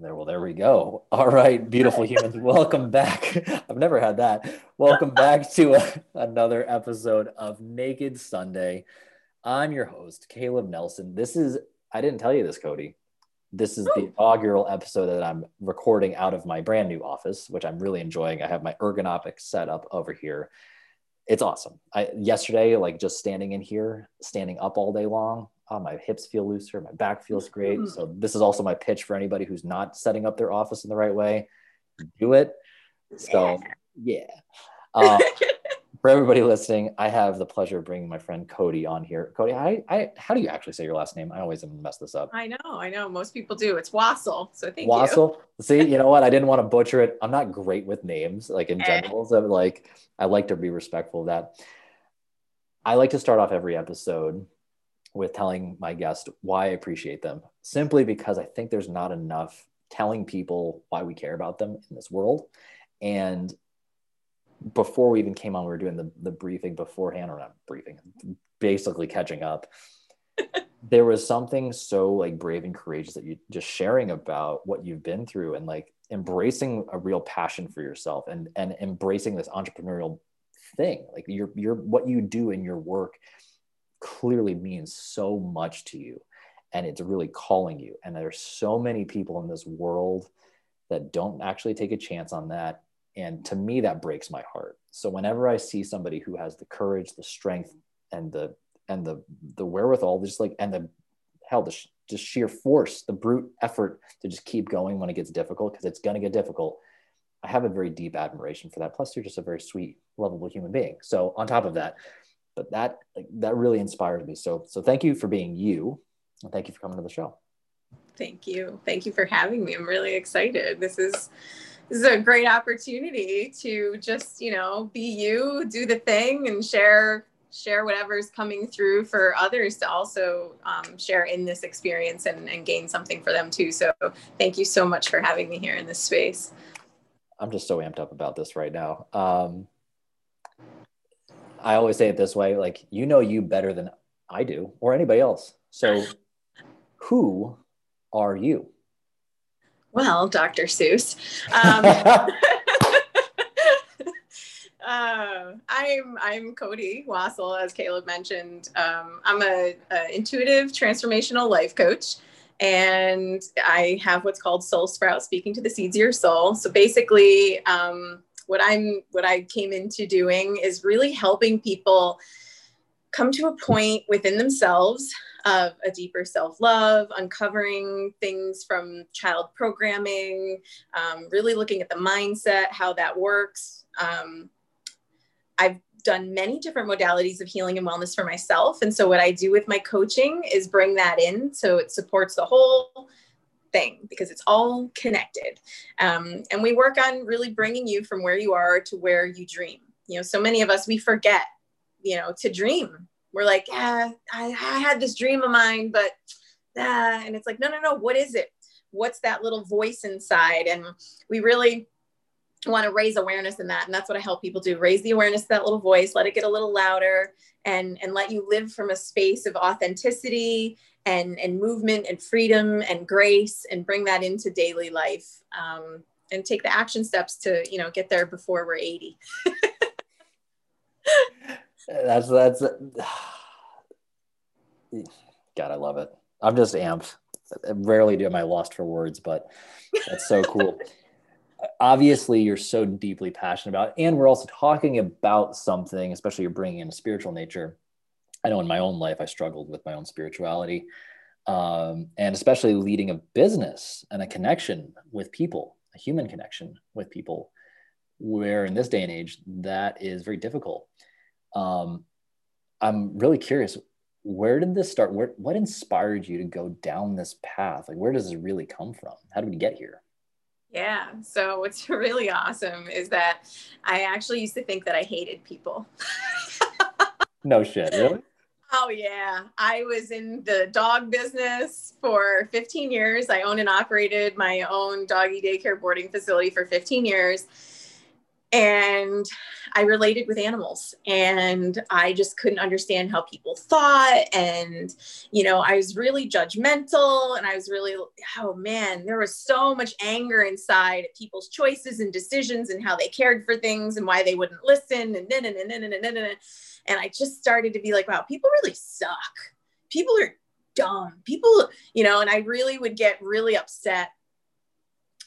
There, well, there we go. All right, beautiful humans, welcome back. I've never had that. Welcome back to a, another episode of Naked Sunday. I'm your host, Caleb Nelson. This is, I didn't tell you this, Cody. This is the oh. inaugural episode that I'm recording out of my brand new office, which I'm really enjoying. I have my ergonomic setup over here. It's awesome. I yesterday, like just standing in here, standing up all day long, oh, my hips feel looser, my back feels great. Mm-hmm. So this is also my pitch for anybody who's not setting up their office in the right way. Do it. So yeah. Uh, for everybody listening, I have the pleasure of bringing my friend Cody on here. Cody, I, I, how do you actually say your last name? I always mess this up. I know, I know. Most people do. It's Wasial. So thank you. Wasial. you. See, you know what? I didn't want to butcher it. I'm not great with names, like in eh. general. So like, I like to be respectful of that. I like to start off every episode with telling my guest why I appreciate them, simply because I think there's not enough telling people why we care about them in this world. And before we even came on, we were doing the, the briefing beforehand, or not briefing, basically catching up. there was something so like brave and courageous that you just sharing about what you've been through and like embracing a real passion for yourself and and embracing this entrepreneurial thing like your your what you do in your work clearly means so much to you and it's really calling you. And there's so many people in this world that don't actually take a chance on that. And to me that breaks my heart. So whenever i see somebody who has the courage the strength and the and the the wherewithal just like and the hell the just sheer force the brute effort to just keep going when it gets difficult because it's going to get difficult i have a very deep admiration for that. Plus you're just a very sweet lovable human being. So on top of that but that like, that really inspires me. So so thank you for being you, and thank you for coming to the show. Thank you, thank you for having me. I'm really excited. This is this is a great opportunity to just you know be you, do the thing, and share share whatever's coming through for others to also um, share in this experience and, and gain something for them too. So thank you so much for having me here in this space. I'm just so amped up about this right now. Um, I always say it this way like, you know you better than I do or anybody else. So, who are you? Well, Dr. Seuss. Um, uh, I'm I'm Cody Wasial, as Caleb mentioned. Um, I'm a, a, intuitive transformational life coach, and I have what's called Soul Sprout, speaking to the seeds of your soul. So basically, um, what i'm what i came into doing is really helping people come to a point within themselves of a deeper self-love uncovering things from child programming um, really looking at the mindset how that works. Um, i've done many different modalities of healing and wellness for myself. And so what i do with my coaching is bring that in so it supports the whole thing because it's all connected. Um, and we work on really bringing you from where you are to where you dream. You know, so many of us, we forget, you know, to dream. We're like, yeah, I, I had this dream of mine, but, ah, and it's like, no, no, no, what is it? What's that little voice inside? And we really want to raise awareness in that and that's what i help people do raise the awareness of that little voice let it get a little louder and and let you live from a space of authenticity and and movement and freedom and grace and bring that into daily life um, and take the action steps to you know get there before we're 80 that's that's god i love it. I'm just amped. I rarely do am i lost for words but that's so cool. Obviously you're so deeply passionate about and we're also talking about something especially you're bringing in a spiritual nature I know in my own life, I struggled with my own spirituality, um, and especially leading a business and a connection with people, a human connection with people, where in this day and age, that is very difficult. Um, I'm really curious, where did this start? Where, what inspired you to go down this path? Like, where does this really come from? How did we get here? Yeah. So what's really awesome is that I actually used to think that I hated people. no shit, really? Oh, yeah. I was in the dog business for 15 years. I owned and operated my own doggy daycare boarding facility for 15 years. and I related with animals and I just couldn't understand how people thought. And, you know, I was really judgmental and I was really, oh man, there was so much anger inside at people's choices and decisions and how they cared for things and why they wouldn't listen and then, and then, and then, and then, and I just started to be like, wow, people really suck. People are dumb. People, you know, and I really would get really upset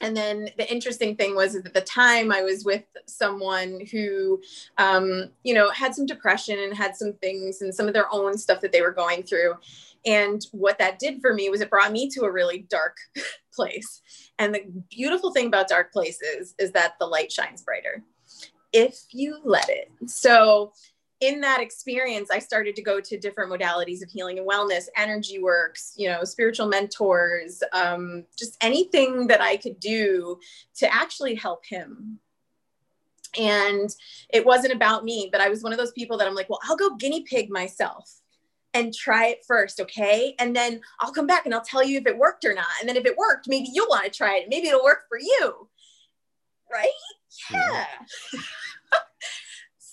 and then the interesting thing was that at the time I was with someone who, um, you know, had some depression and had some things and some of their own stuff that they were going through. And what that did for me was it brought me to a really dark place. And the beautiful thing about dark places is that the light shines brighter if you let it. So in that experience, I started to go to different modalities of healing and wellness, energy works, you know, spiritual mentors, um, just anything that I could do to actually help him. And it wasn't about me, but I was one of those people that I'm like, well, I'll go guinea pig myself and try it first, okay? And then I'll come back and I'll tell you if it worked or not. And then if it worked, maybe you'll want to try it. Maybe it'll work for you. Right? Yeah.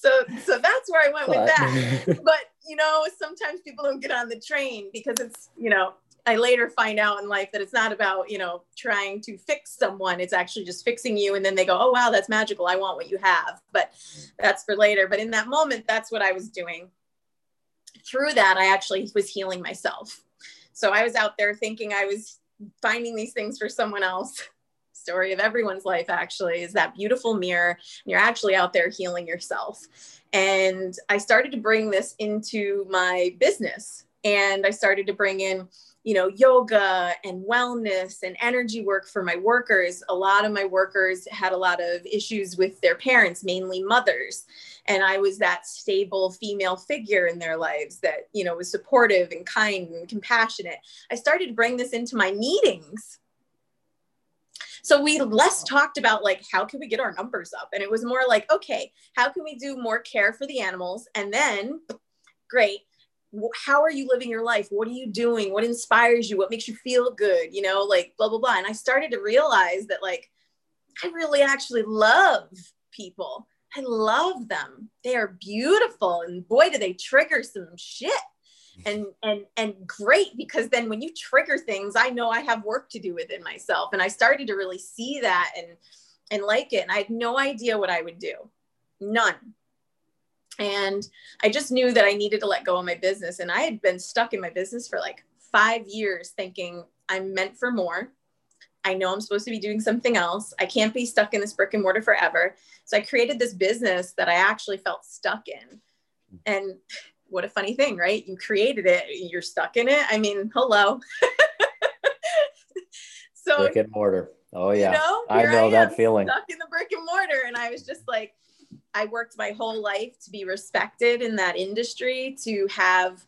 so so that's where I went with that. but you know, sometimes people don't get on the train because it's you know I later find out in life that it's not about, you know, trying to fix someone. It's actually just fixing you. And then they go, oh, wow, that's magical. I want what you have. But that's for later. But in that moment, that's what I was doing. Through that, I actually was healing myself. So I was out there thinking I was finding these things for someone else story of everyone's life actually is that beautiful mirror and you're actually out there healing yourself. And i started to bring this into my business and i started to bring in you know yoga and wellness and energy work for my workers. A lot of my workers had a lot of issues with their parents mainly mothers. And i was that stable female figure in their lives that you know was supportive and kind and compassionate. I started to bring this into my meetings so we less talked about like how can we get our numbers up? And it was more like okay how can we do more care for the animals? And then great. How are you living your life? What are you doing? What inspires you? What makes you feel good? You know like blah blah blah. And i started to realize that like i really actually love people. I love them. They are beautiful. And boy do they trigger some shit and and and great because then when you trigger things i know i have work to do within myself and i started to really see that and and like it and i had no idea what i would do none and i just knew that i needed to let go of my business and i had been stuck in my business for like five years thinking i'm meant for more I know I'm supposed to be doing something else. I can't be stuck in this brick and mortar forever. So I created this business that I actually felt stuck in. And what a funny thing, right? You created it, you're stuck in it. I mean, hello. so brick and mortar. Oh yeah, you know, I know I that feeling. Stuck in the brick and mortar, and I was just like, I worked my whole life to be respected in that industry, to have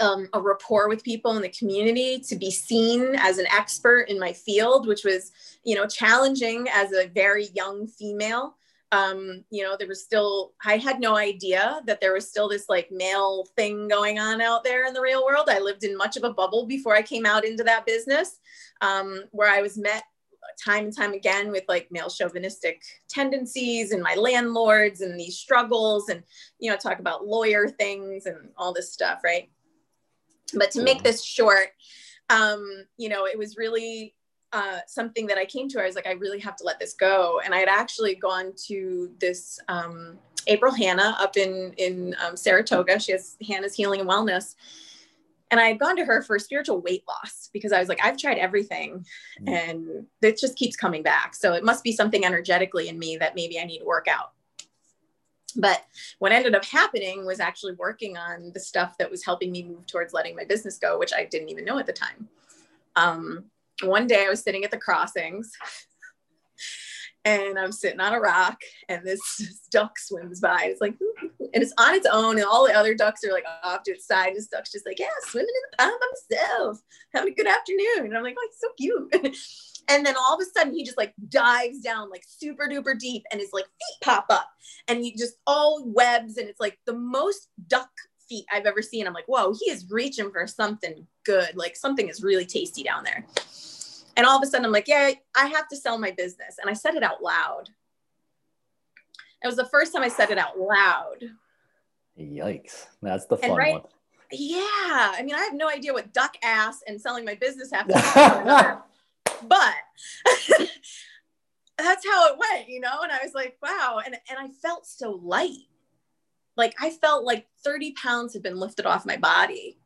um, a rapport with people in the community, to be seen as an expert in my field, which was, you know, challenging as a very young female um, you know, there was still, I had no idea that there was still this like male thing going on out there in the real world. I lived in much of a bubble before I came out into that business, um, where I was met time and time again with like male chauvinistic tendencies and my landlords and these struggles and, you know, talk about lawyer things and all this stuff, right? But to make this short, um, you know, it was really uh, something that I came to. I was like, I really have to let this go. And I had actually gone to this um, April Hannah up in in um, Saratoga. She has Hannah's Healing and Wellness. And I had gone to her for spiritual weight loss because I was like, I've tried everything mm. and it just keeps coming back. So it must be something energetically in me that maybe I need to work out. But what ended up happening was actually working on the stuff that was helping me move towards letting my business go, which I didn't even know at the time. Um, one day I was sitting at the crossings and I'm sitting on a rock and this, duck swims by. It's like, and it's on its own, and all the other ducks are like off to its side. This duck's just like, yeah, swimming in the pond by myself, having a good afternoon. And I'm like, oh, it's so cute. and then all of a sudden, he just like dives down like super duper deep, and his like feet pop up, and you just all webs, and it's like the most duck feet I've ever seen. I'm like, whoa, he is reaching for something good. Like something is really tasty down there. And all of a sudden, I'm like, yeah, I have to sell my business. And I said it out loud. It was the first time I said it out loud. Yikes. That's the fun right, one. Yeah. I mean, I have no idea what duck ass and selling my business have to do. but that's how it went, you know? And I was like, wow. And, and I felt so light. Like I felt like 30 pounds had been lifted off my body.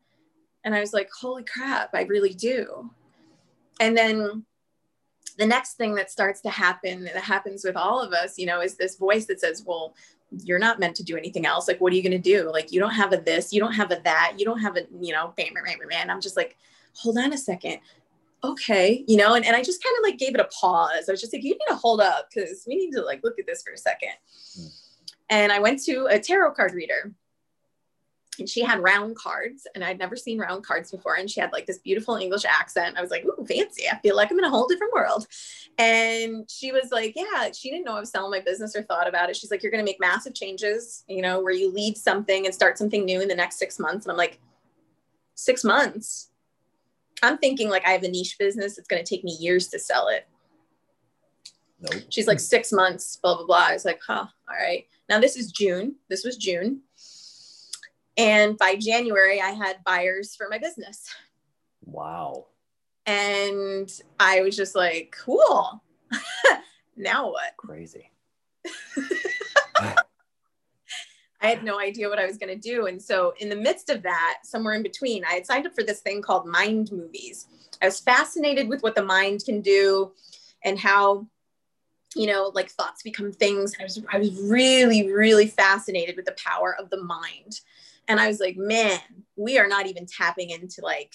And I was like, holy crap, I really do. And then the next thing that starts to happen that happens with all of us you know is this voice that says well you're not meant to do anything else. Like what are you going to do? Like you don't have a this you don't have a that you don't have a you know bam, bam, bam, bam. i'm just like hold on a second. Okay you know and, and i just kind of like gave it a pause. I was just like you need to hold up because we need to like look at this for a second. Mm. and i went to a tarot card reader and she had round cards and I'd never seen round cards before. And she had like this beautiful English accent. I was like, ooh, fancy. I feel like I'm in a whole different world. And she was like, yeah, she didn't know I was selling my business or thought about it. She's like, you're going to make massive changes, you know, where you lead something and start something new in the next six months. And I'm like, six months? I'm thinking like I have a niche business. It's going to take me years to sell it. Nope. She's like six months, blah, blah, blah. I was like, huh, all right. Now this is June. This was June and by January, I had buyers for my business. Wow. And I was just like, cool. now what? Crazy. I had no idea what I was going to do. And so, in the midst of that, somewhere in between, I had signed up for this thing called Mind Movies. I was fascinated with what the mind can do and how you know like thoughts become things. I was i was really really fascinated with the power of the mind. And I was like, man, we are not even tapping into like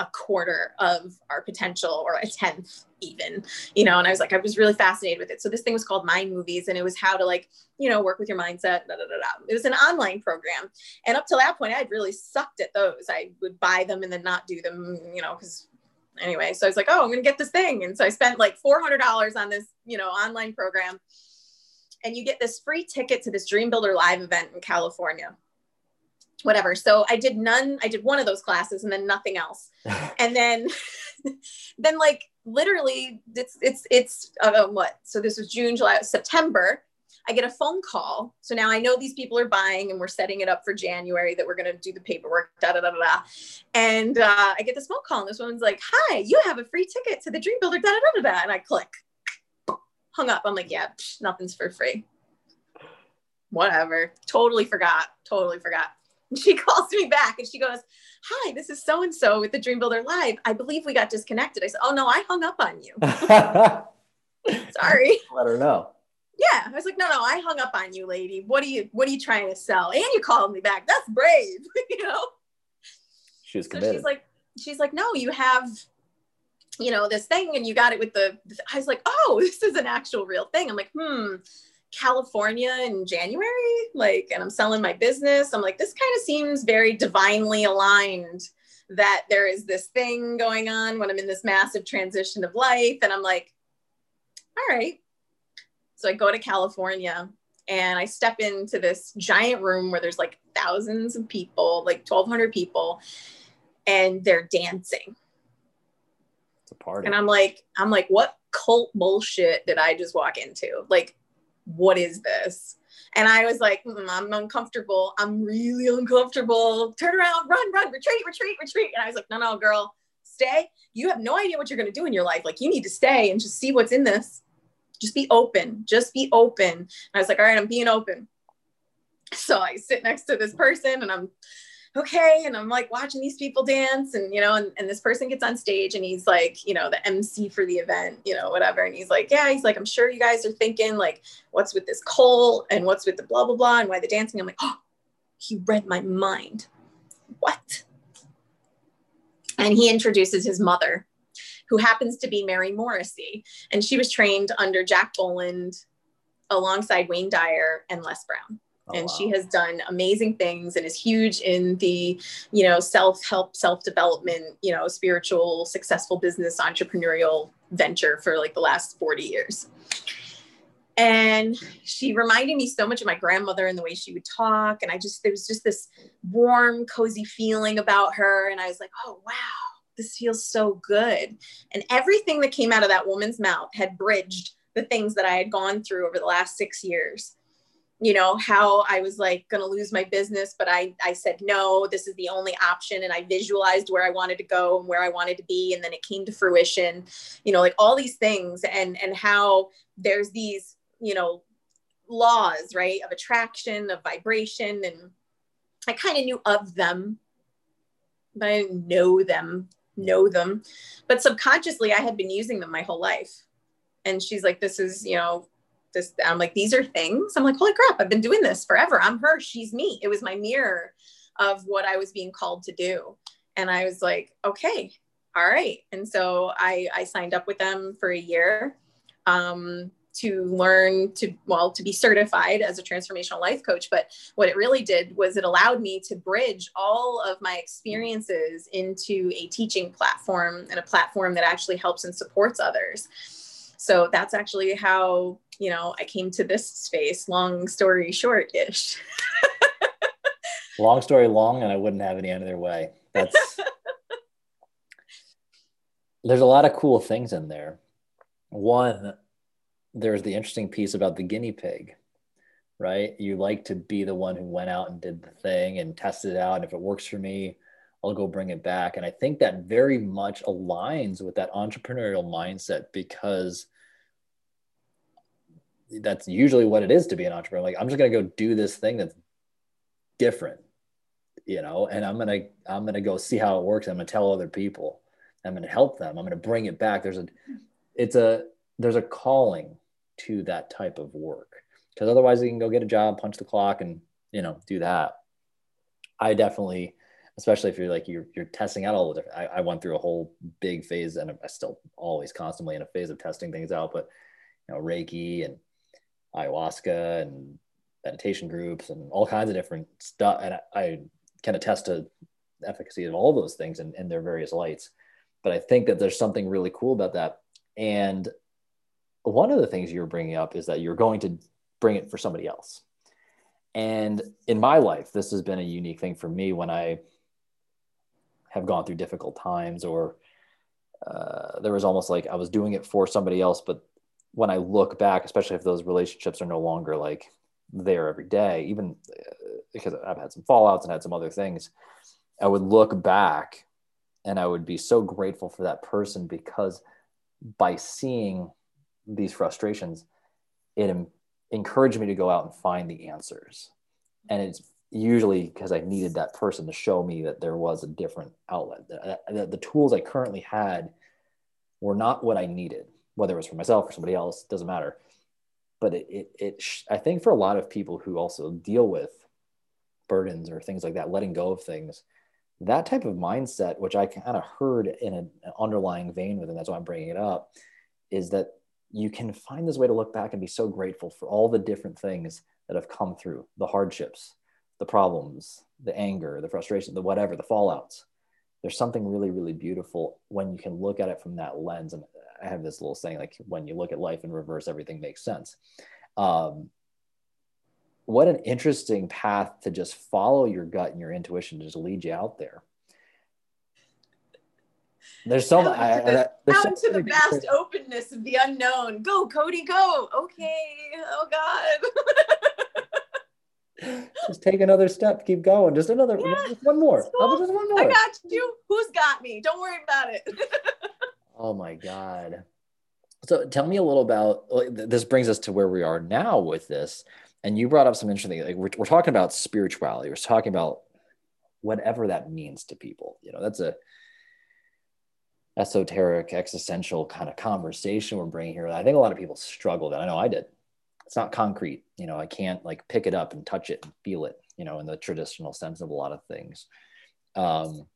a quarter of our potential or a tenth even you know? And i was like i was really fascinated with it. So this thing was called mind movies and it was how to like you know work with your mindset da, da, da, it was an online program. And up to that point i'd really sucked at those. I would buy them and then not do them you know because anyway so i was like oh i'm gonna get this thing and so i spent like $400 on this you know online program and you get this free ticket to this dream builder live event in california whatever. So I did none, I did one of those classes and then nothing else. and then, then like literally it's, it's, it's uh, what? So this was June, July, September. I get a phone call. So now I know these people are buying and we're setting it up for January that we're going to do the paperwork, da da da da. And uh, I get this phone call and this woman's like, hi, you have a free ticket to the Dream Builder, da da da da. And I click, hung up. I'm like, yeah, psh, nothing's for free. Whatever. Totally forgot. Totally forgot. she calls me back and she goes, Hi, this is so and so with the Dream Builder Live. I believe we got disconnected. I said, Oh, no, I hung up on you. Sorry. Let her know. Yeah. I was like, No, no, I hung up on you, lady. What are you what are you trying to sell? And you called me back. That's brave, you know? She was committed. So she's like, she's like, No, you have you know this thing and you got it with the i was like oh this is an actual real thing i'm like hmm California in January, like, and I'm selling my business. I'm like, this kind of seems very divinely aligned that there is this thing going on when I'm in this massive transition of life. And I'm like, all right. So I go to California and I step into this giant room where there's like thousands of people, like 1,200 people, and they're dancing. It's a party. And I'm like, I'm like, what cult bullshit did I just walk into? Like, what is this? And I was like, mm, I'm uncomfortable. I'm really uncomfortable. Turn around, run, run, retreat, retreat, retreat. And I was like, no, no, girl, stay. You have no idea what you're going to do in your life. Like, you need to stay and just see what's in this. Just be open. Just be open. And I was like, all right, I'm being open. So I sit next to this person and I'm okay and i'm like watching these people dance and you know and, and this person gets on stage and he's like you know the mc for the event you know whatever and he's like yeah he's like i'm sure you guys are thinking like what's with this cult and what's with the blah blah blah and why the dancing i'm like oh he read my mind what and he introduces his mother who happens to be mary morrissey. And she was trained under jack boland alongside wayne dyer and les brown. Oh, and wow. she has done amazing things and is huge in the you know self-help self-development you know spiritual successful business entrepreneurial venture for like the last 40 years. And she reminded me so much of my grandmother and the way she would talk. And i just there was just this warm cozy feeling about her. And i was like oh wow this feels so good. And everything that came out of that woman's mouth had bridged the things that i had gone through over the last six years. You know how i was like going to lose my business but i i said no this is the only option and i visualized where i wanted to go and where i wanted to be and then it came to fruition. You know like all these things and and how there's these you know laws right of attraction of vibration and i kind of knew of them but i didn't know them know them. But subconsciously i had been using them my whole life. And she's like this is you know this i'm like these are things. I'm like holy crap i've been doing this forever. I'm her. She's me. It was my mirror of what i was being called to do. And i was like okay all right. And so i i signed up with them for a year. Um, to learn to well to be certified as a transformational life coach but what it really did was it allowed me to bridge all of my experiences into a teaching platform and a platform that actually helps and supports others. So that's actually how you know i came to this space. Long story short ish long story long and i wouldn't have any other way. That's there's a lot of cool things in there. One there's the interesting piece about the guinea pig right you like to be the one who went out and did the thing and tested it out and if it works for me I'll go bring it back. And I think that very much aligns with that entrepreneurial mindset because that's usually what it is to be an entrepreneur. Like I'm just gonna go do this thing that's different, you know, and I'm gonna I'm gonna go see how it works. I'm gonna tell other people. I'm gonna help them. I'm gonna bring it back. There's a it's a there's a calling to that type of work because otherwise you can go get a job, punch the clock, and you know do that. I definitely, especially if you're like you're you're testing out all the different. I, I went through a whole big phase, and I still always constantly in a phase of testing things out. But you know, Reiki and ayahuasca and meditation groups and all kinds of different stuff. And I, I can attest to the efficacy of all those things in, in their various lights. But I think that there's something really cool about that. And one of the things you're bringing up is that you're going to bring it for somebody else. And in my life, this has been a unique thing for me when I have gone through difficult times or uh, there was almost like I was doing it for somebody else, but when I look back, especially if those relationships are no longer like there every day, even uh, because I've had some fallouts and had some other things, I would look back and I would be so grateful for that person because by seeing these frustrations, it encouraged me to go out and find the answers. And it's usually because I needed that person to show me that there was a different outlet. The, the tools I currently had were not what I needed whether it was for myself or somebody else, doesn't matter. But it, it, it, I think for a lot of people who also deal with burdens or things like that, letting go of things, that type of mindset, which I kind of heard in an underlying vein with, and that's why I'm bringing it up, is that you can find this way to look back and be so grateful for all the different things that have come through the hardships, the problems, the anger, the frustration, the whatever, the fallouts. There's something really, really beautiful when you can look at it from that lens. And I have this little saying like when you look at life in reverse, everything makes sense. Um, what an interesting path to just follow your gut and your intuition to just lead you out there. There's so much. Out so to the vast openness of the unknown. Go, Cody, go. Okay. Oh God. just take another step. Keep going. Just another. Yeah, just one more. Cool. Just one more. I got you. Who's got me? Don't worry about it. Oh my God. So tell me a little about this brings us to where we are now with this. And you brought up some interesting like we're, we're talking about spirituality. We're talking about whatever that means to people. You know, that's a esoteric, existential kind of conversation we're bringing here. I think a lot of people struggle that. I know I did. It's not concrete. You know, I can't like pick it up and touch it and feel it, you know, in the traditional sense of a lot of things. Um,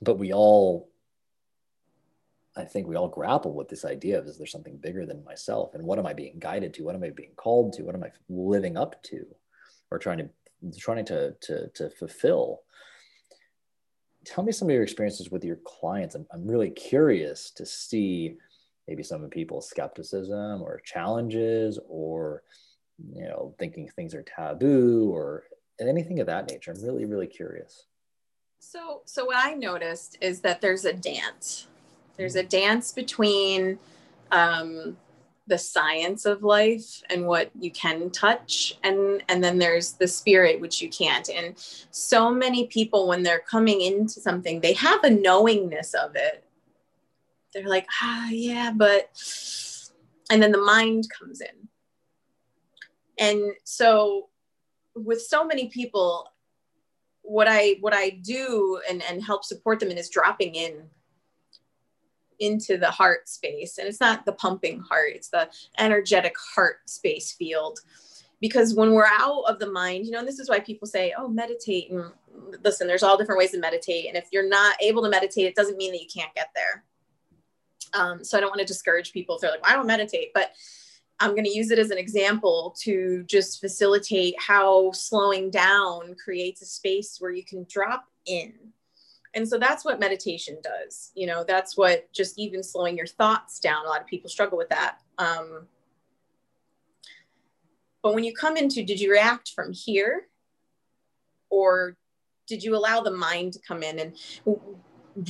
but we all I think we all grapple with this idea of is there something bigger than myself? And what am I being guided to? What am I being called to? What am I living up to or trying to trying to to, to fulfill? Tell me some of your experiences with your clients. I'm, I'm really curious to see maybe some of people's skepticism or challenges or you know thinking things are taboo or anything of that nature. I'm really, really curious. So so what I noticed is that there's a dance there's a dance between um, the science of life and what you can touch and and then there's the spirit which you can't. And so many people when they're coming into something they have a knowingness of it. They're like ah yeah but and then the mind comes in. And so with so many people what i what i do and and help support them in is dropping in into the heart space. And it's not the pumping heart, it's the energetic heart space field. Because when we're out of the mind, you know, and this is why people say, oh, meditate. And listen, there's all different ways to meditate. And if you're not able to meditate, it doesn't mean that you can't get there. Um, so I don't want to discourage people if they're like, well, I don't meditate. But I'm going to use it as an example to just facilitate how slowing down creates a space where you can drop in and so that's what meditation does you know that's what just even slowing your thoughts down a lot of people struggle with that um, but when you come into did you react from here? Or did you allow the mind to come in? And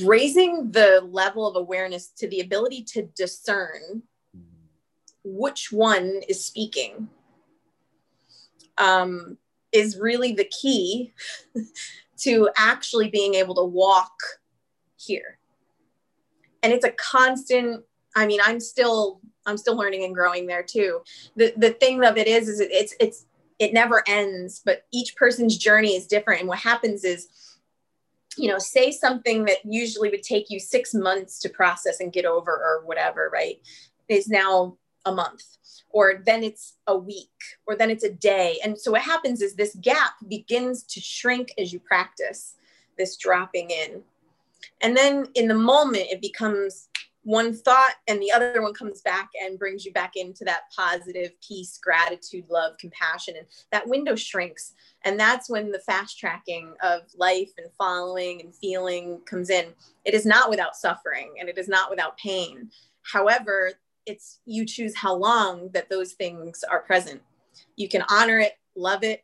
raising the level of awareness to the ability to discern which one is speaking um, is really the key to actually being able to walk here. And it's a constant, I mean, I'm still I'm still learning and growing there too. The the thing of it is is it's it's it never ends, but each person's journey is different. And what happens is, you know, say something that usually would take you six months to process and get over or whatever, right? Is now a month or then it's a week or then it's a day. And so what happens is this gap begins to shrink as you practice this dropping in. And then in the moment it becomes one thought and the other one comes back and brings you back into that positive peace gratitude love compassion and that window shrinks. And that's when the fast tracking of life and following and feeling comes in. It is not without suffering and it is not without pain. However it's you choose how long that those things are present. You can honor it, love it.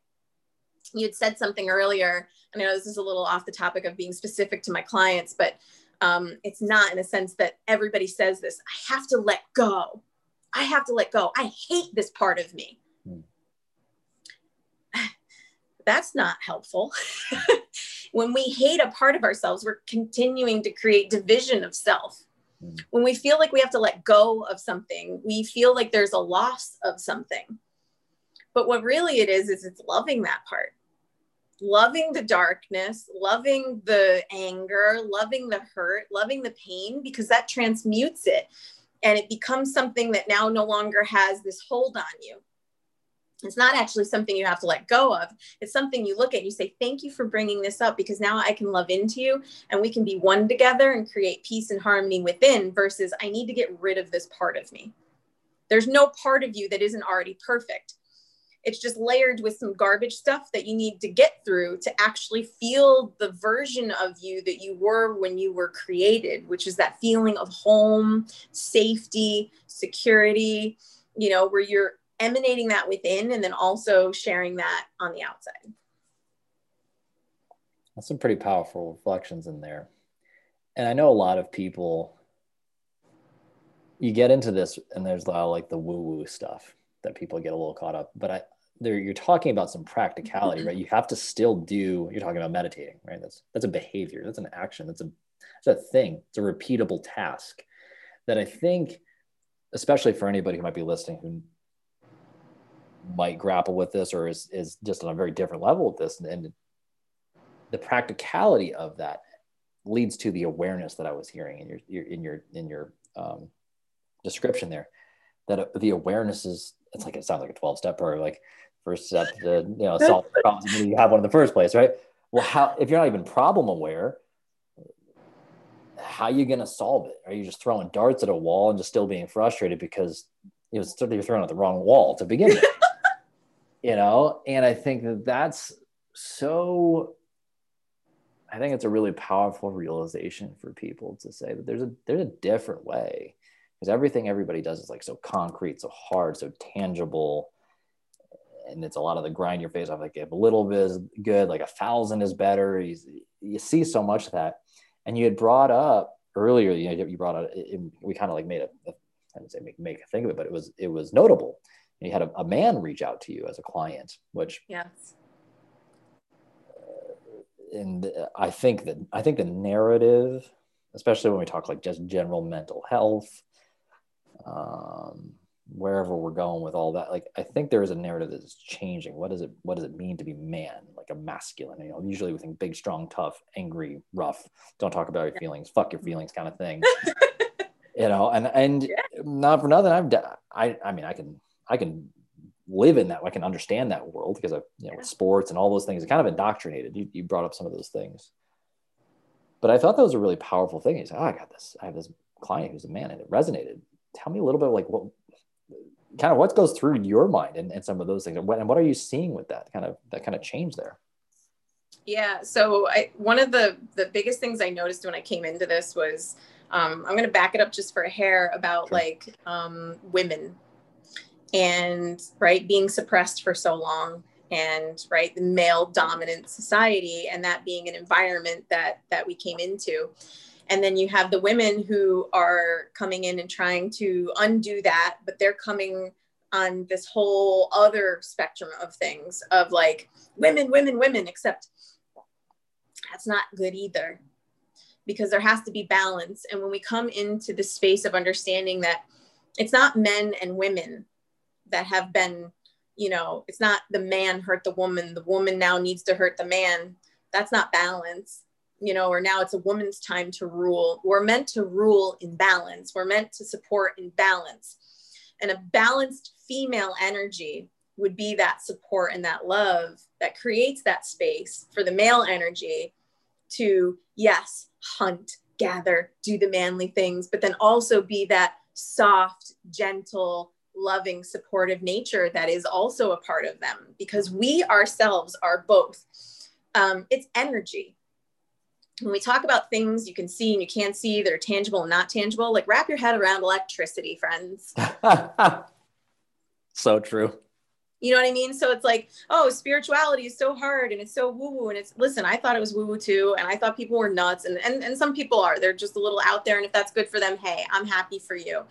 You had said something earlier. I know this is a little off the topic of being specific to my clients, but um, it's not in a sense that everybody says this. I have to let go. I have to let go. I hate this part of me. Hmm. That's not helpful. when we hate a part of ourselves, we're continuing to create division of self Mm. when we feel like we have to let go of something, we feel like there's a loss of something. But what really it is, is it's loving that part, loving the darkness, loving the anger, loving the hurt, loving the pain, because that transmutes it. And it becomes something that now no longer has this hold on you it's not actually something you have to let go of. It's something you look at and you say, Thank you for bringing this up because now I can love into you and we can be one together and create peace and harmony within versus I need to get rid of this part of me. There's no part of you that isn't already perfect. It's just layered with some garbage stuff that you need to get through to actually feel the version of you that you were when you were created, which is that feeling of home, safety, security, you know, where you're emanating that within and then also sharing that on the outside. That's some pretty powerful reflections in there. And I know a lot of people, you get into this and there's a lot of like the woo woo stuff that people get a little caught up. But I, there, you're talking about some practicality, right? You have to still do, you're talking about meditating, right? That's, that's a behavior, that's an action, that's a, that's a thing, it's a repeatable task that I think, especially for anybody who might be listening who might grapple with this or is, is just on a very different level with this. And the practicality of that leads to the awareness that I was hearing in your, your in your, in your um, description there, that the awareness is, it's like, it sounds like a 12 step or like first step to, you know, solve the problems you have one in the first place, right? Well, how, if you're not even problem aware, how are you going to solve it? Are you just throwing darts at a wall and just still being frustrated because you know, you're throwing at the wrong wall to begin with? You know? And i think that that's so i think it's a really powerful realization for people to say that there's a there's a different way. Because everything everybody does is like so concrete so hard so tangible. And it's a lot of the grind your face off like if a little bit is good like a thousand is better. You, you see so much of that. And you had brought up earlier you know you brought up we kind of like made a, a I didn't say make, make a thing of it, but it was it was notable. You had a, a man reach out to you as a client, which yes. Uh, and I think that I think the narrative, especially when we talk like just general mental health, um, wherever we're going with all that like i think there is a narrative that is changing. What does it what does it mean to be man like a masculine? You know usually we think big strong tough angry rough. Don't talk about your feelings. Fuck your feelings kind of thing. You know and and yeah. not for nothing i've i i mean i can i can live in that i can understand that world because of you know with sports and all those things. Kind of indoctrinated. You, you brought up some of those things. But i thought that was a really powerful thing. He said oh i got this. I have this client who's a man and it resonated. Tell me a little bit like what kind of what goes through your mind and, and some of those things and what, and what are you seeing with that kind of that kind of change there? Yeah. So I, one of the the biggest things i noticed when i came into this was um, i'm going to back it up just for a hair about sure. like um, women and right being suppressed for so long and right the male dominant society and that being an environment that that we came into. And then you have the women who are coming in and trying to undo that but they're coming on this whole other spectrum of things of like women women women except that's not good either because there has to be balance. And when we come into the space of understanding that it's not men and women that have been you know it's not the man hurt the woman the woman now needs to hurt the man that's not balance you know, or now it's a woman's time to rule. We're meant to rule in balance. We're meant to support in balance. And a balanced female energy would be that support and that love that creates that space for the male energy to, yes, hunt, gather, do the manly things, but then also be that soft, gentle, loving, supportive nature that is also a part of them because we ourselves are both. Um, it's energy when we talk about things you can see and you can't see that are tangible and not tangible, like wrap your head around electricity, friends. so true. You know what I mean? So it's like, oh, spirituality is so hard and it's so woo woo. And it's, listen, I thought it was woo woo too. And I thought people were nuts. And, and, and some people are. They're just a little out there. And if that's good for them, hey, I'm happy for you.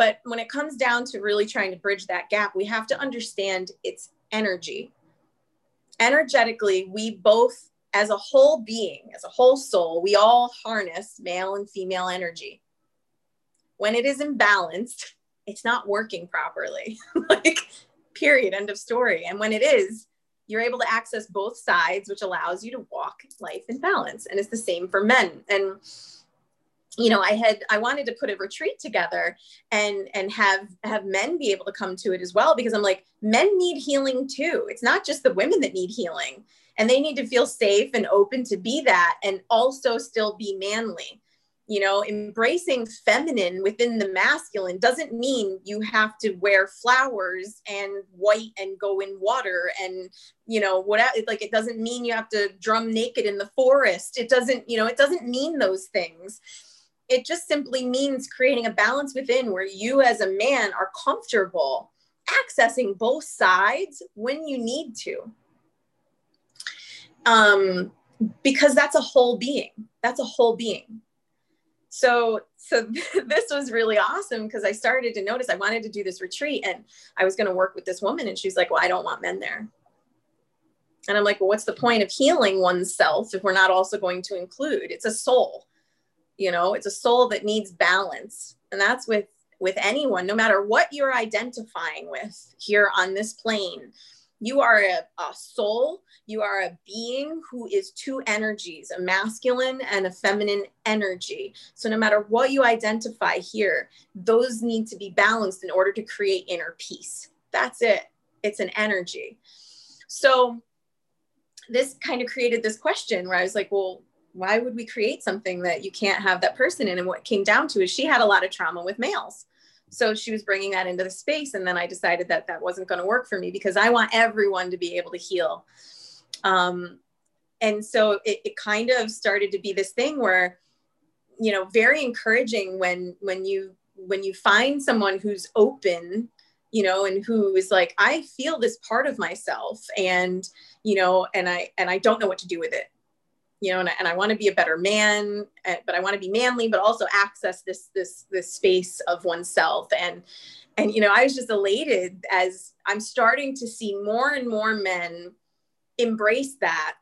But when it comes down to really trying to bridge that gap, we have to understand its energy. Energetically, we both as a whole being, as a whole soul, we all harness male and female energy. When it is imbalanced, it's not working properly. like, period, end of story. And when it is, you're able to access both sides, which allows you to walk life in balance. And it's the same for men. And you know i had i wanted to put a retreat together and and have have men be able to come to it as well because i'm like men need healing too. It's not just the women that need healing and they need to feel safe and open to be that and also still be manly. You know embracing feminine within the masculine doesn't mean you have to wear flowers and white and go in water and you know what like it doesn't mean you have to drum naked in the forest. It doesn't you know it doesn't mean those things it just simply means creating a balance within where you as a man are comfortable accessing both sides when you need to um, because that's a whole being. That's a whole being. So, so this was really awesome because I started to notice I wanted to do this retreat and I was going to work with this woman and she's like, "Well, I don't want men there." And I'm like, "Well, what's the point of healing oneself if we're not also going to include? It's a soul. You know, it's a soul that needs balance. And that's with with anyone no matter what you're identifying with here on this plane you are a, a, soul, you are a being who is two energies, a masculine and a feminine energy. So, no matter what you identify here, those need to be balanced in order to create inner peace. That's it, it's an energy. So, this kind of created this question where I was like, well, why would we create something that you can't have that person in? And what came down to is she had a lot of trauma with males. So she was bringing that into the space and then i decided that that wasn't going to work for me because i want everyone to be able to heal. Um, and so it, it kind of started to be this thing where you know very encouraging when when you when you find someone who's open you know and who is like i feel this part of myself and you know and i and i don't know what to do with it you know, and I, and I want to be a better man, eh, but I want to be manly, but also access this this this space of oneself. And and you know, I was just elated as I'm starting to see more and more men embrace that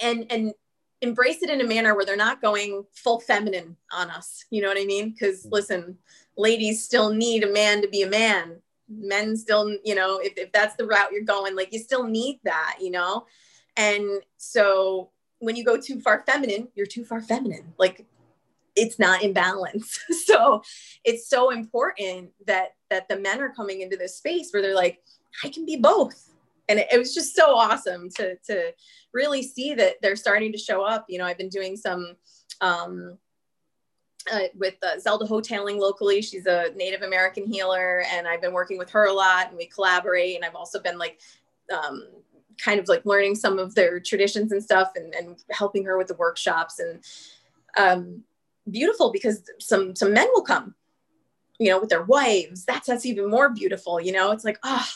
and and embrace it in a manner where they're not going full feminine on us. You know what I mean? Because mm. listen, ladies still need a man to be a man. Men still, you know, if, if that's the route you're going, like you still need that, you know? And so when you go too far feminine, you're too far feminine. Like it's not in balance. so it's so important that that the men are coming into this space where they're like, I can be both. And it, it was just so awesome to to really see that they're starting to show up. You know, I've been doing some um, uh, with uh, Zelda Hoteling locally. She's a Native American healer, and I've been working with her a lot, and we collaborate. And I've also been like, um, kind of like learning some of their traditions and stuff, and, and helping her with the workshops. And um, beautiful because some some men will come, you know, with their wives. That's that's even more beautiful. You know, it's like oh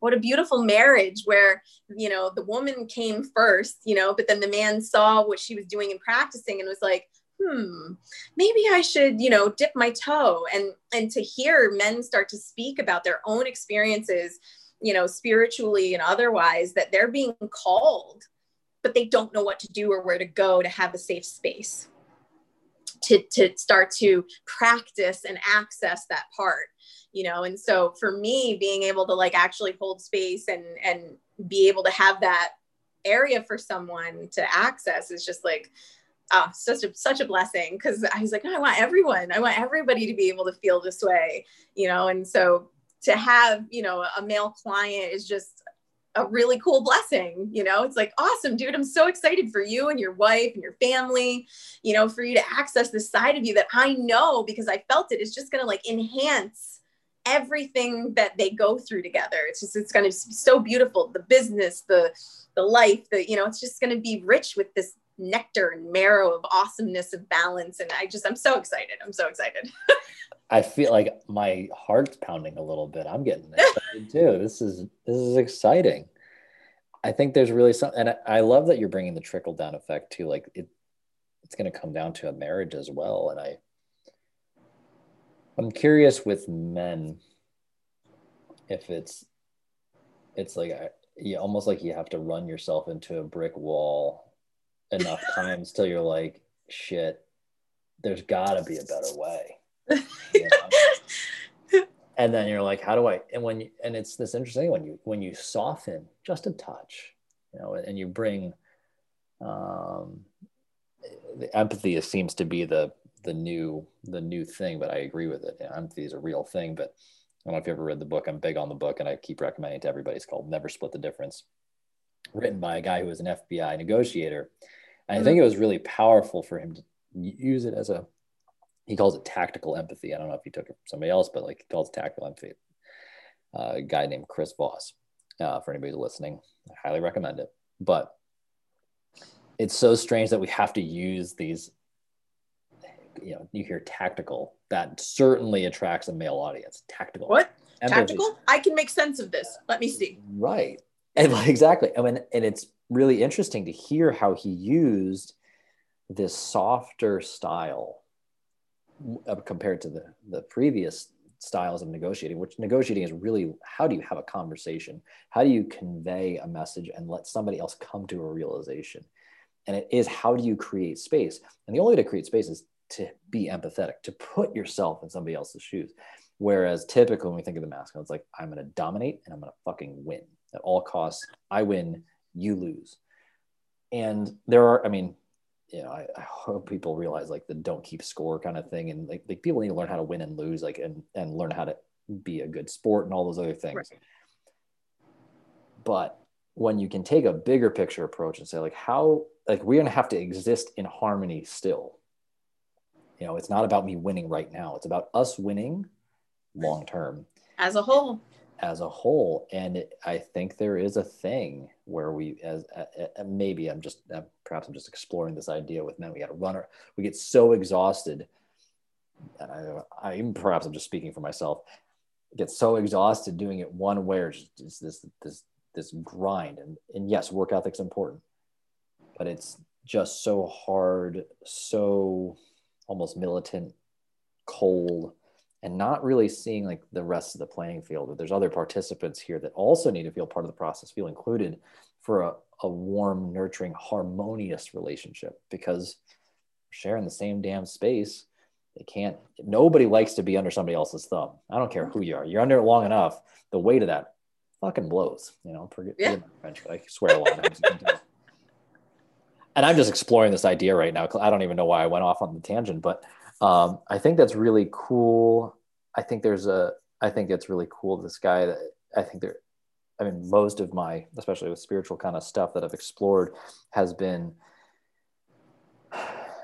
what a beautiful marriage where you know the woman came first you know but then the man saw what she was doing and practicing and was like hmm maybe i should you know dip my toe and and to hear men start to speak about their own experiences you know spiritually and otherwise that they're being called but they don't know what to do or where to go to have a safe space to to start to practice and access that part you know? And so for me being able to like actually hold space and and be able to have that area for someone to access is just like oh such a such a blessing because i was like oh, i want everyone. I want everybody to be able to feel this way you know? And so to have you know a male client is just a really cool blessing you know it's like awesome dude i'm so excited for you and your wife and your family you know for you to access this side of you that i know because i felt it is just going to like enhance everything that they go through together. It's just it's going to be so beautiful. The business, the the life, the you know, it's just going to be rich with this nectar and marrow of awesomeness of balance. And I just I'm so excited. I'm so excited. I feel like my heart's pounding a little bit. I'm getting excited too. This is this is exciting. I think there's really some, and I, I love that you're bringing the trickle down effect too. Like it, it's going to come down to a marriage as well. And I, I'm curious with men if it's it's like I, you almost like you have to run yourself into a brick wall enough times till you're like shit there's got to be a better way and then you're like how do i and when you, and it's this interesting when you when you soften just a touch you know and you bring um the empathy seems to be the the new the new thing, but I agree with it. empathy is a real thing, but I don't know if you ever read the book. I'm big on the book, and I keep recommending to everybody. It's called Never Split the Difference, written by a guy who was an FBI negotiator. And I think it was really powerful for him to use it as a he calls it tactical empathy. I don't know if he took it from somebody else, but like he calls it tactical empathy. Uh, a guy named Chris Voss. Uh, for anybody listening, I highly recommend it. But it's so strange that we have to use these you know you hear tactical that certainly attracts a male audience tactical what Empathy. tactical i can make sense of this let me see right and exactly i mean and it's really interesting to hear how he used this softer style Uh, compared to the the previous styles of negotiating which negotiating is really how do you have a conversation how do you convey a message and let somebody else come to a realization and it is how do you create space and the only way to create space is to be empathetic, to put yourself in somebody else's shoes. Whereas typically when we think of the masculine, it's like, I'm going to dominate and I'm going to fucking win at all costs. I win, you lose. And there are, I mean, you know, I, I, hope people realize like the don't keep score kind of thing. And like, like people need to learn how to win and lose, like, and, and learn how to be a good sport and all those other things. Right. But when you can take a bigger picture approach and say like, how, like we're going to have to exist in harmony still you know, it's not about me winning right now. It's about us winning long term as a whole. As a whole, and it, I think there is a thing where we, as uh, maybe I'm just uh, perhaps I'm just exploring this idea with men. We got to run. Our, we get so exhausted, I, even perhaps I'm just speaking for myself. Get so exhausted doing it one way or just, just this this this grind. And and yes, work ethic's important, but it's just so hard, so almost militant, cold, and not really seeing like the rest of the playing field. But there's other participants here that also need to feel part of the process, feel included for a, a warm, nurturing, harmonious relationship because sharing the same damn space. They can't, nobody likes to be under somebody else's thumb. I don't care who you are. You're under it long enough. The weight of that fucking blows, you know, forget, yeah. French, I swear a lot of times. and I'm just exploring this idea right now. I don't even know why I went off on the tangent, but um, I think that's really cool. I think there's a, I think it's really cool. This guy that I think there, I mean, most of my, especially with spiritual kind of stuff that I've explored, has been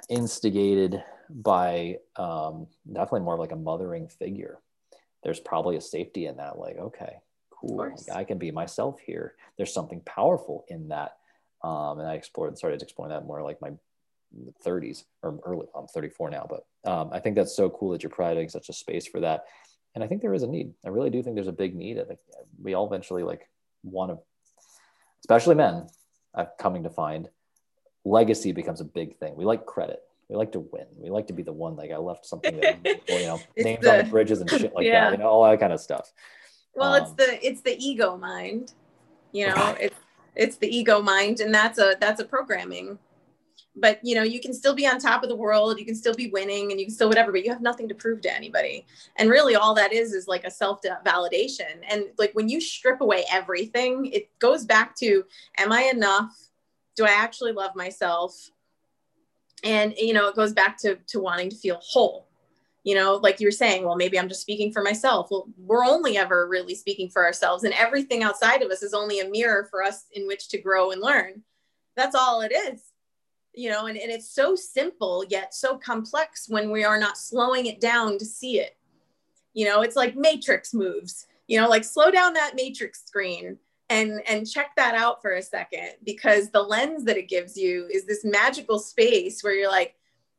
instigated by um, definitely more of like a mothering figure. There's probably a safety in that. Like, okay, cool. I can be myself here. There's something powerful in that. Um, and I explored, started exploring that more like my 30s or early. I'm 34 now, but um, I think that's so cool that you're providing such a space for that. And I think there is a need. I really do think there's a big need. I think we all eventually like want to, especially men. I'm coming to find legacy becomes a big thing. We like credit. We like to win. We like to be the one like I left something that you know names the, on the bridges and shit like yeah. that. You know all that kind of stuff. Well, um, it's the it's the ego mind. You know, it's it's the ego mind, and that's a that's a programming but you know you can still be on top of the world you can still be winning and you can still whatever but you have nothing to prove to anybody. And really all that is is like a self validation and like when you strip away everything it goes back to am i enough? Do i actually love myself? And you know it goes back to to wanting to feel whole. You know like you were saying well maybe i'm just speaking for myself. Well we're only ever really speaking for ourselves and everything outside of us is only a mirror for us in which to grow and learn. That's all it is you know and, and it's so simple yet so complex when we are not slowing it down to see it. You know it's like matrix moves you know like slow down that matrix screen and and check that out for a second because the lens that it gives you is this magical space where you're like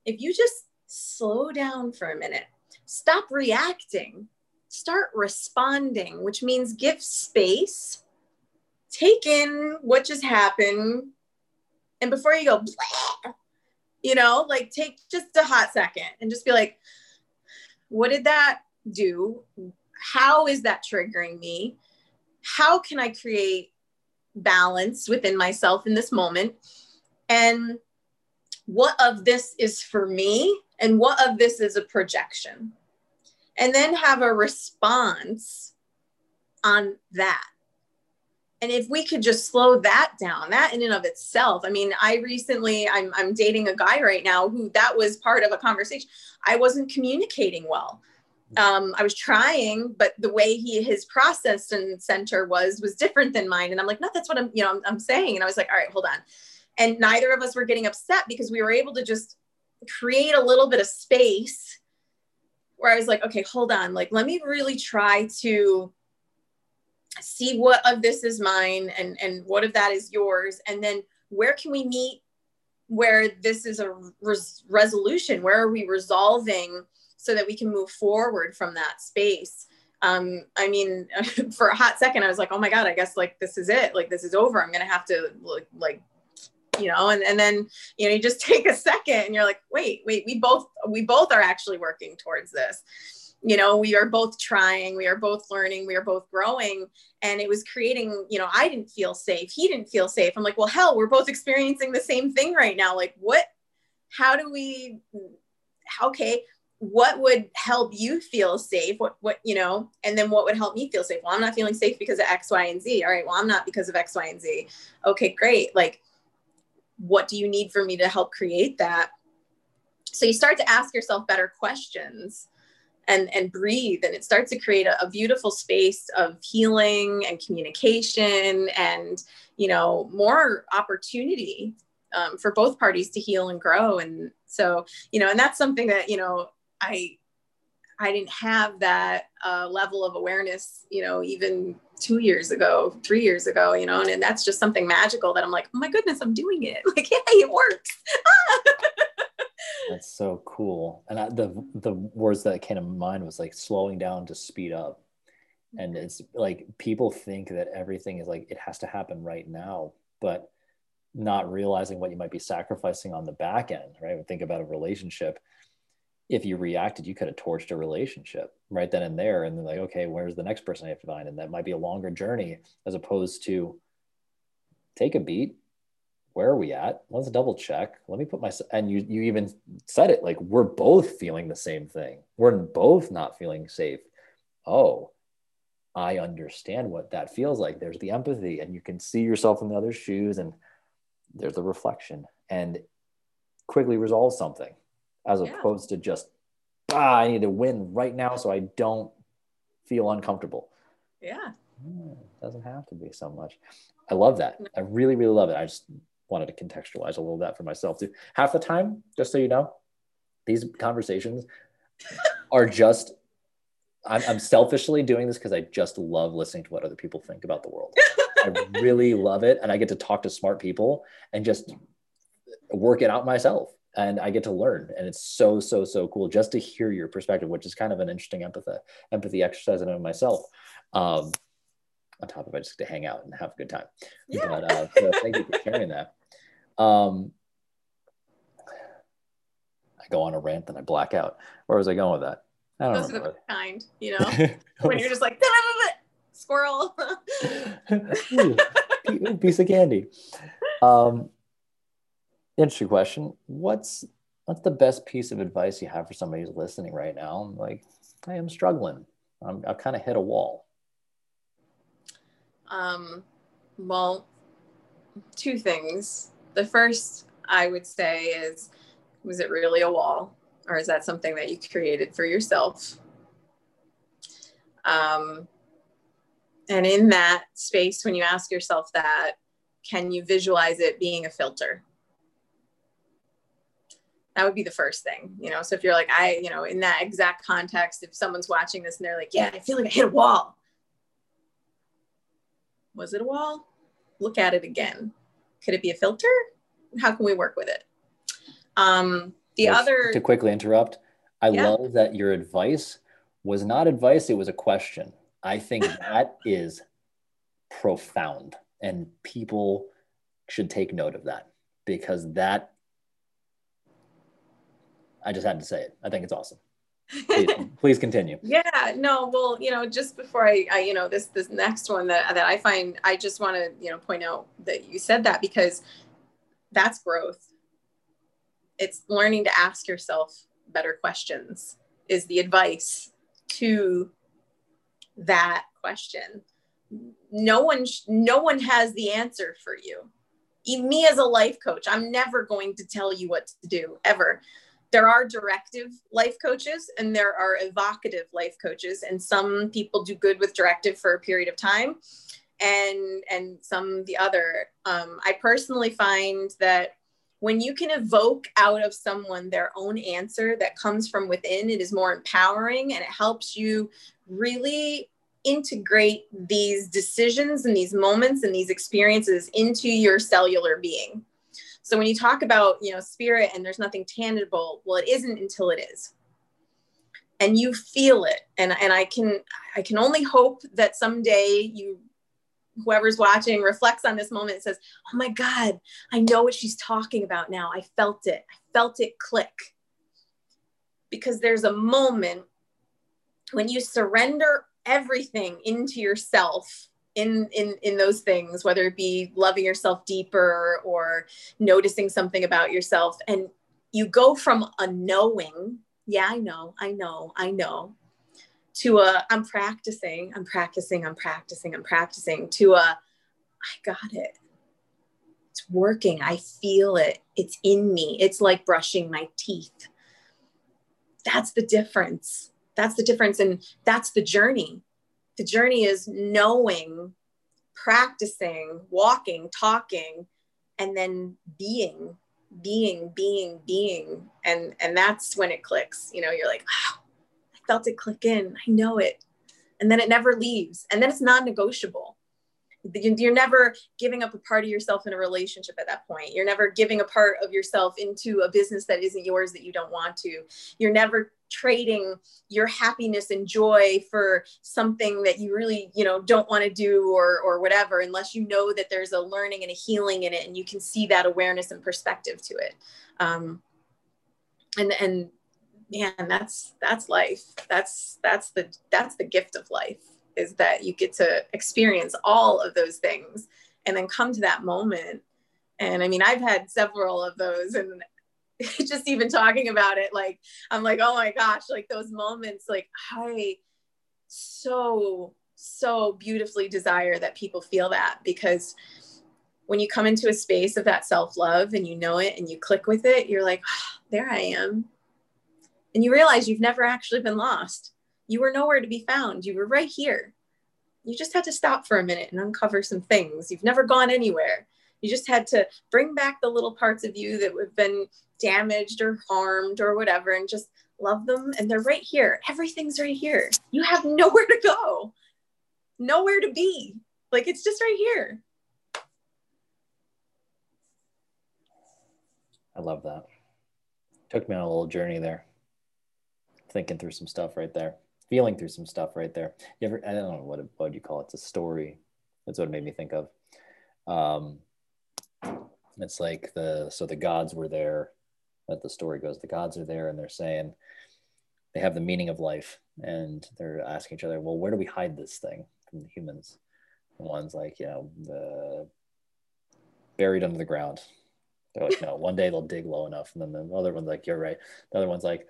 if you just slow down for a minute stop reacting start responding which means give space take in what just happened and before you go, you know, like take just a hot second and just be like, what did that do? How is that triggering me? How can I create balance within myself in this moment? And what of this is for me and what of this is a projection? And then have a response on that and if we could just slow that down that in and of itself i mean i recently i'm, I'm dating a guy right now who that was part of a conversation. I wasn't communicating well. Um, i was trying but the way he his process and center was was different than mine. And i'm like no that's what i'm you know I'm, I'm saying. And i was like all right hold on. And neither of us were getting upset because we were able to just create a little bit of space where i was like okay hold on. Like let me really try to see what of this is mine and and what of that is yours. And then where can we meet where this is a res- resolution? Where are we resolving so that we can move forward from that space? Um i mean for a hot second i was like oh my god i guess like this is it. Like this is over. I'm gonna have to like like you know and, and then you know you just take a second and you're like wait wait we both we both are actually working towards this you know we are both trying we are both learning we are both growing. And it was creating you know i didn't feel safe he didn't feel safe. I'm like well hell we're both experiencing the same thing right now. Like what how do we okay what would help you feel safe? What what you know and then what would help me feel safe? Well i'm not feeling safe because of x y and z. All right well i'm not because of x y and z. Okay great. Like what do you need for me to help create that? So you start to ask yourself better questions and and breathe and it starts to create a, a, beautiful space of healing and communication and you know more opportunity um, for both parties to heal and grow. And so you know and that's something that you know i i didn't have that uh, level of awareness you know even two years ago three years ago you know and, and that's just something magical that i'm like oh my goodness i'm doing it. Like hey it works That's so cool. And I, the the words that came to mind was like slowing down to speed up. And mm-hmm. it's like people think that everything is like it has to happen right now, but not realizing what you might be sacrificing on the back end, right? Think about a relationship. If you reacted, you could have torched a relationship right then and there. And then, like, okay, where's the next person I have to find? And that might be a longer journey as opposed to take a beat. Where are we at? Let's double check. Let me put my, and you, you even said it like, we're both feeling the same thing. We're both not feeling safe. Oh, I understand what that feels like. There's the empathy, and you can see yourself in the other's shoes, and there's the reflection, and quickly resolve something as yeah. opposed to just, ah, I need to win right now so I don't feel uncomfortable. Yeah. Hmm, doesn't have to be so much. I love that. I really, really love it. I just wanted to contextualize a little bit for myself too. Half the time, just so you know, these conversations are just I'm, I'm selfishly doing this because I just love listening to what other people think about the world. I really love it. And I get to talk to smart people and just work it out myself. And I get to learn. And it's so, so, so cool just to hear your perspective, which is kind of an interesting empathy, empathy exercise in and of myself. Um, on top of it, just to hang out and have a good time. Yeah. But uh, so thank you for sharing that. Um, I go on a rant and I black out. Where was I going with that? I don't Those are the kind, you know, when you're just like squirrel. piece of candy. Um, interesting question. What's what's the best piece of advice you have for somebody who's listening right now? I'm like, I am struggling. I'm, I've kind of hit a wall. Um, well, two things. The first I would say is, was it really a wall? or is that something that you created for yourself? Um, and in that space, when you ask yourself that, can you visualize it being a filter? That would be the first thing, you know. So if you're like, I, you know, in that exact context, if someone's watching this and they're like, yeah, I feel like I hit a wall. Was it a wall? Look at it again. Could it be a filter? How can we work with it? Um, the other to quickly interrupt, I yeah. love that your advice was not advice, it was a question. I think that is profound and people should take note of that because that I just had to say it. I think it's awesome. Please, please, continue. Yeah, no, well, you know, just before I, I, you know, this this next one that that I find, I just want to, you know, point out that you said that because that's growth. It's learning to ask yourself better questions is the advice to that question. No one no one has the answer for you. Me as a life coach i'm never going to tell you what to do ever there are directive life coaches and there are evocative life coaches and some people do good with directive for a period of time and and some the other um, i personally find that when you can evoke out of someone their own answer that comes from within, it is more empowering and it helps you really integrate these decisions and these moments and these experiences into your cellular being. So when you talk about, you know, spirit and there's nothing tangible, well, it isn't until it is. And you feel it. And and I can I can only hope that someday you whoever's watching reflects on this moment and says, Oh my God, I know what she's talking about now. I felt it. I felt it click. Because there's a moment when you surrender everything into yourself in in in those things whether it be loving yourself deeper or noticing something about yourself and you go from a knowing yeah i know i know i know to a I'm practicing, I'm practicing, I'm practicing, I'm practicing to a I got it. It's working. I feel it. It's in me. It's like brushing my teeth. That's the difference. That's the difference. And that's the journey. The journey is knowing, practicing, walking, talking, and then being, being, being, being. And and that's when it clicks. You know, you're like, oh, felt it click in. I know it. And then it never leaves. And then it's non negotiable. You're never giving up a part of yourself in a relationship at that point. You're never giving a part of yourself into a business that isn't yours that you don't want to. You're never trading your happiness and joy for something that you really you know don't want to do or or whatever unless you know that there's a learning and a healing in it and you can see that awareness and perspective to it. Um and and man that's that's life. That's that's the that's the gift of life is that you get to experience all of those things and then come to that moment. And I mean, I've had several of those and just even talking about it, like, I'm like, oh my gosh, like those moments, like, I so, so beautifully desire that people feel that because when you come into a space of that self love and you know it and you click with it, you're like, oh, there I am. And you realize you've never actually been lost you were nowhere to be found. You were right here. You just had to stop for a minute and uncover some things. You've never gone anywhere. You just had to bring back the little parts of you that have been damaged or harmed or whatever and just love them. And they're right here. Everything's right here. You have nowhere to go, nowhere to be. Like it's just right here. I love that. Took me on a little journey there, thinking through some stuff right there feeling through some stuff right there. You ever, I don't know what, what you call it. It's a story. That's what it made me think of. Um, it's like the, so the gods were there, but the story goes, the gods are there and they're saying, they have the meaning of life and they're asking each other, well, where do we hide this thing from the humans? The one's like, you know, the buried under the ground. They're like, no, one day they'll dig low enough. And then the other one's like, you're right. The other one's like,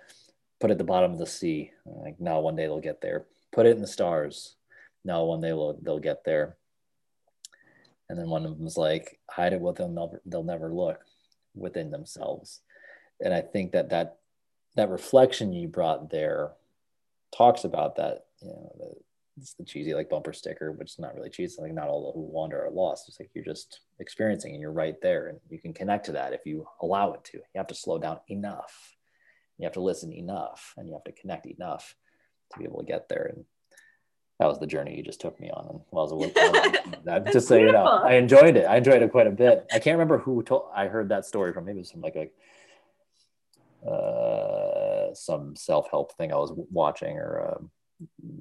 put at the bottom of the sea. Like now, one day they'll get there. Put it in the stars. Now, one day they'll, they'll get there. And then one of them's like, hide it what they'll they'll never look within themselves. And I think that that that reflection you brought there talks about that. You know, the, it's the cheesy like bumper sticker, which is not really cheesy. Like not all who wander are lost. It's like you're just experiencing and you're right there, and you can connect to that if you allow it to. You have to slow down enough you have to listen enough and you have to connect enough to be able to get there. And that was the journey you just took me on. And well, I was just so you know i enjoyed it. I enjoyed it quite a bit. I can't remember who told i heard that story from maybe it was from like a uh, some self-help thing i was watching or a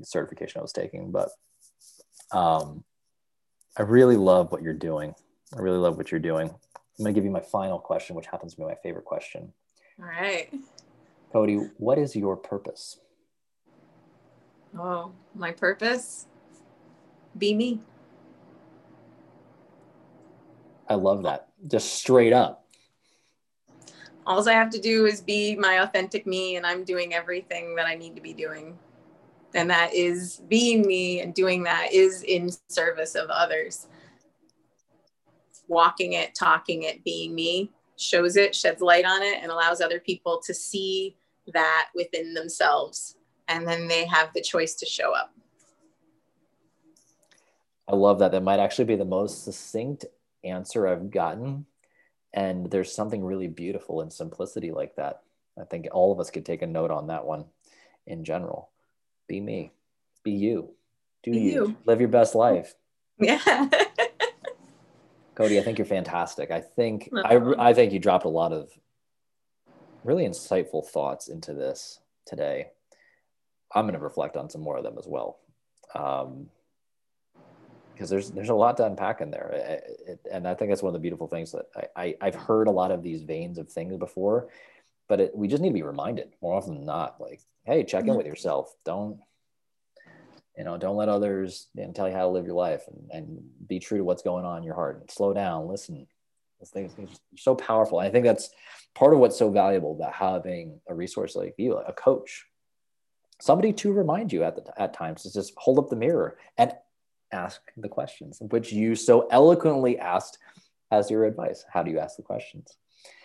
certification i was taking. But um, i really love what you're doing. I really love what you're doing. I'm going to give you my final question which happens to be my favorite question. All right Cody, what is your purpose? Oh, my purpose? Be me. I love that. Just straight up. All I have to do is be my authentic me, and I'm doing everything that I need to be doing. And that is being me, and doing that is in service of others. Walking it, talking it, being me shows it, sheds light on it, and allows other people to see that within themselves and then they have the choice to show up. I love that. That might actually be the most succinct answer i've gotten and there's something really beautiful in simplicity like that. I think all of us could take a note on that one in general. Be me. Be you. Do you. you. Live your best life. Yeah. Cody i think you're fantastic. I think I, I think you dropped a lot of really insightful thoughts into this today. I'm going to reflect on some more of them as well. Um, because there's there's a lot to unpack in there, it, it, and I think that's one of the beautiful things that I, I have heard a lot of these veins of things before, but it, we just need to be reminded more often than not. Like, hey, check in mm-hmm. with yourself. Don't you know? Don't let others you know, tell you how to live your life, and, and be true to what's going on in your heart. And slow down, listen. Those things, things are so powerful. And I think that's part of what's so valuable about having a resource like you, a coach, somebody to remind you at the, at times to just hold up the mirror and ask the questions, which you so eloquently asked as your advice. How do you ask the questions?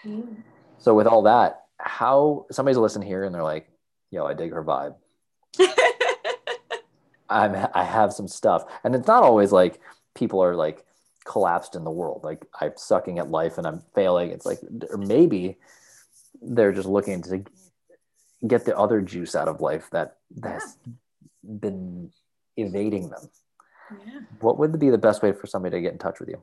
Mm. So with all that, how somebody's listening here and they're like, "Yo, I dig her vibe." I'm I have some stuff, and it's not always like people are like collapsed in the world. Like I'm sucking at life and I'm failing. It's like, or maybe they're just looking to get the other juice out of life that that's been evading them. Yeah. What would be the best way for somebody to get in touch with you?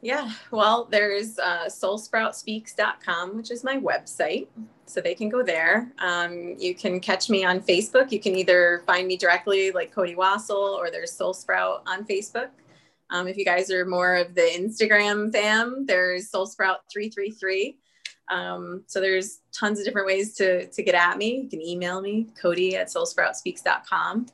Yeah, well, there's uh, soulsproutspeaks.com, which is my website. So they can go there. Um, you can catch me on Facebook. You can either find me directly, like Cody Wasial, or there's Soul Sprout on Facebook. Um, if you guys are more of the Instagram fam, there's Soul Sprout 333. Um, so there's tons of different ways to, to get at me. You can email me, Cody at soulsproutspeaks.com.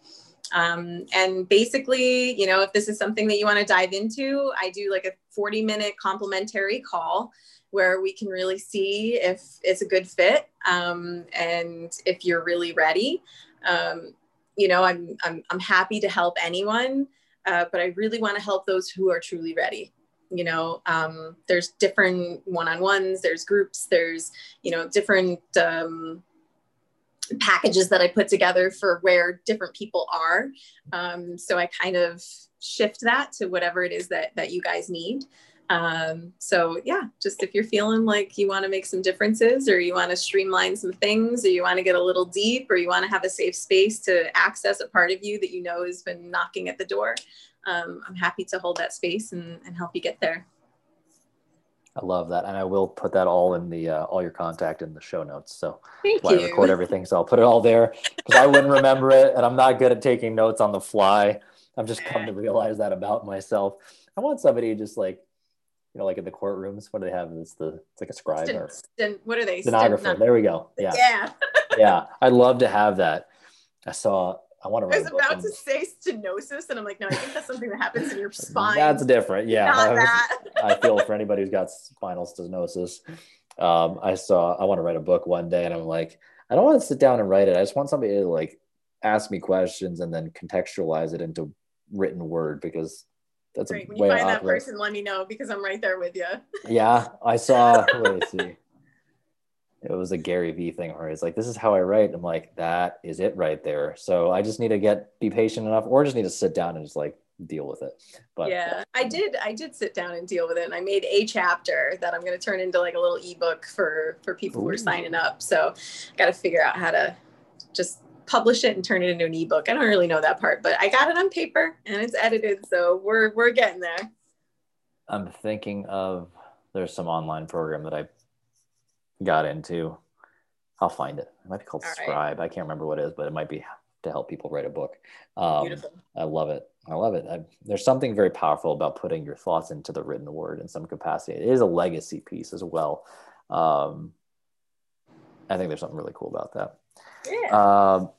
Um, and basically, you know, if this is something that you want to dive into, I do like a 40 minute complimentary call where we can really see if it's a good fit um, and if you're really ready. Um, you know, I'm, I'm, I'm happy to help anyone, uh, but I really want to help those who are truly ready. You know, um, there's different one on ones, there's groups, there's, you know, different um, packages that I put together for where different people are. Um, so I kind of shift that to whatever it is that that you guys need. Um, so yeah, just if you're feeling like you want to make some differences or you want to streamline some things or you want to get a little deep or you want to have a safe space to access a part of you that you know has been knocking at the door, um, I'm happy to hold that space and, and help you get there. I love that, and I will put that all in the uh, all your contact in the show notes. So Thank you. I record everything, so I'll put it all there because I wouldn't remember it, and I'm not good at taking notes on the fly. I've just come to realize that about myself. I want somebody to just like, you know, like in the courtrooms. What do they have? It's the it's like a scribe Sten, or Sten, what are they? stenographer. there we go. Yeah, yeah, yeah. I'd love to have that. I saw I want to. Write I was about to say stenosis, and I'm like, no, I think that's something that happens in your spine. That's different. Yeah, Not that. I feel for anybody who's got spinal stenosis. Um, I saw. I want to write a book one day, and I'm like, I don't want to sit down and write it. I just want somebody to like ask me questions and then contextualize it into written word because that's Great. when you find that person, let me know because I'm right there with you. Yeah, I saw. Let me see. It was a Gary Vee thing where he's like, "This is how I write." I'm like, "That is it right there." So I just need to get be patient enough, or just need to sit down and just like deal with it. But yeah, I did. I did sit down and deal with it, and I made a chapter that I'm going to turn into like a little ebook for for people who are signing up. So, I got to figure out how to just publish it and turn it into an ebook. I don't really know that part, but I got it on paper and it's edited, so we're we're getting there. I'm thinking of there's some online program that I got into. I'll find it. It might be called All right. Scribe. I can't remember what it is, but it might be to help people write a book. Um, Beautiful. I love it. I love it. I, there's something very powerful about putting your thoughts into the written word in some capacity. It is a legacy piece as well. Um, I think there's something really cool about that. Yeah. Um,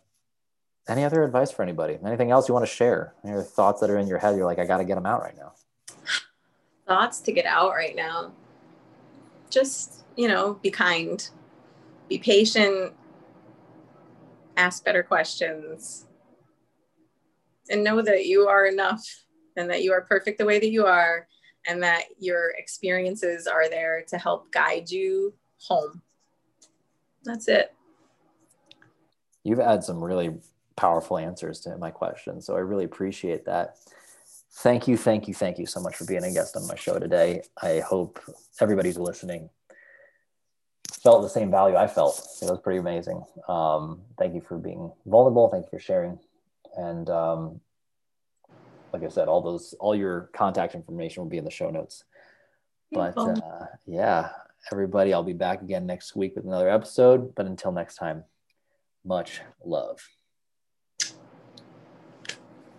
any other advice for anybody? Anything else you want to share? Any other thoughts that are in your head? You're like, I got to get them out right now. Thoughts to get out right now. Just, you know, be kind. Be patient. Ask better questions. And know that you are enough and that you are perfect the way that you are and that your experiences are there to help guide you home. That's it. You've had some really powerful answers to my questions. So I really appreciate that. Thank you, thank you, thank you so much for being a guest on my show today. I hope everybody's listening felt the same value I felt. It was pretty amazing. Um, thank you for being vulnerable. Thank you for sharing. And um, like I said, all those, all your contact information will be in the show notes. But uh, yeah, everybody, I'll be back again next week with another episode. But until next time, much love.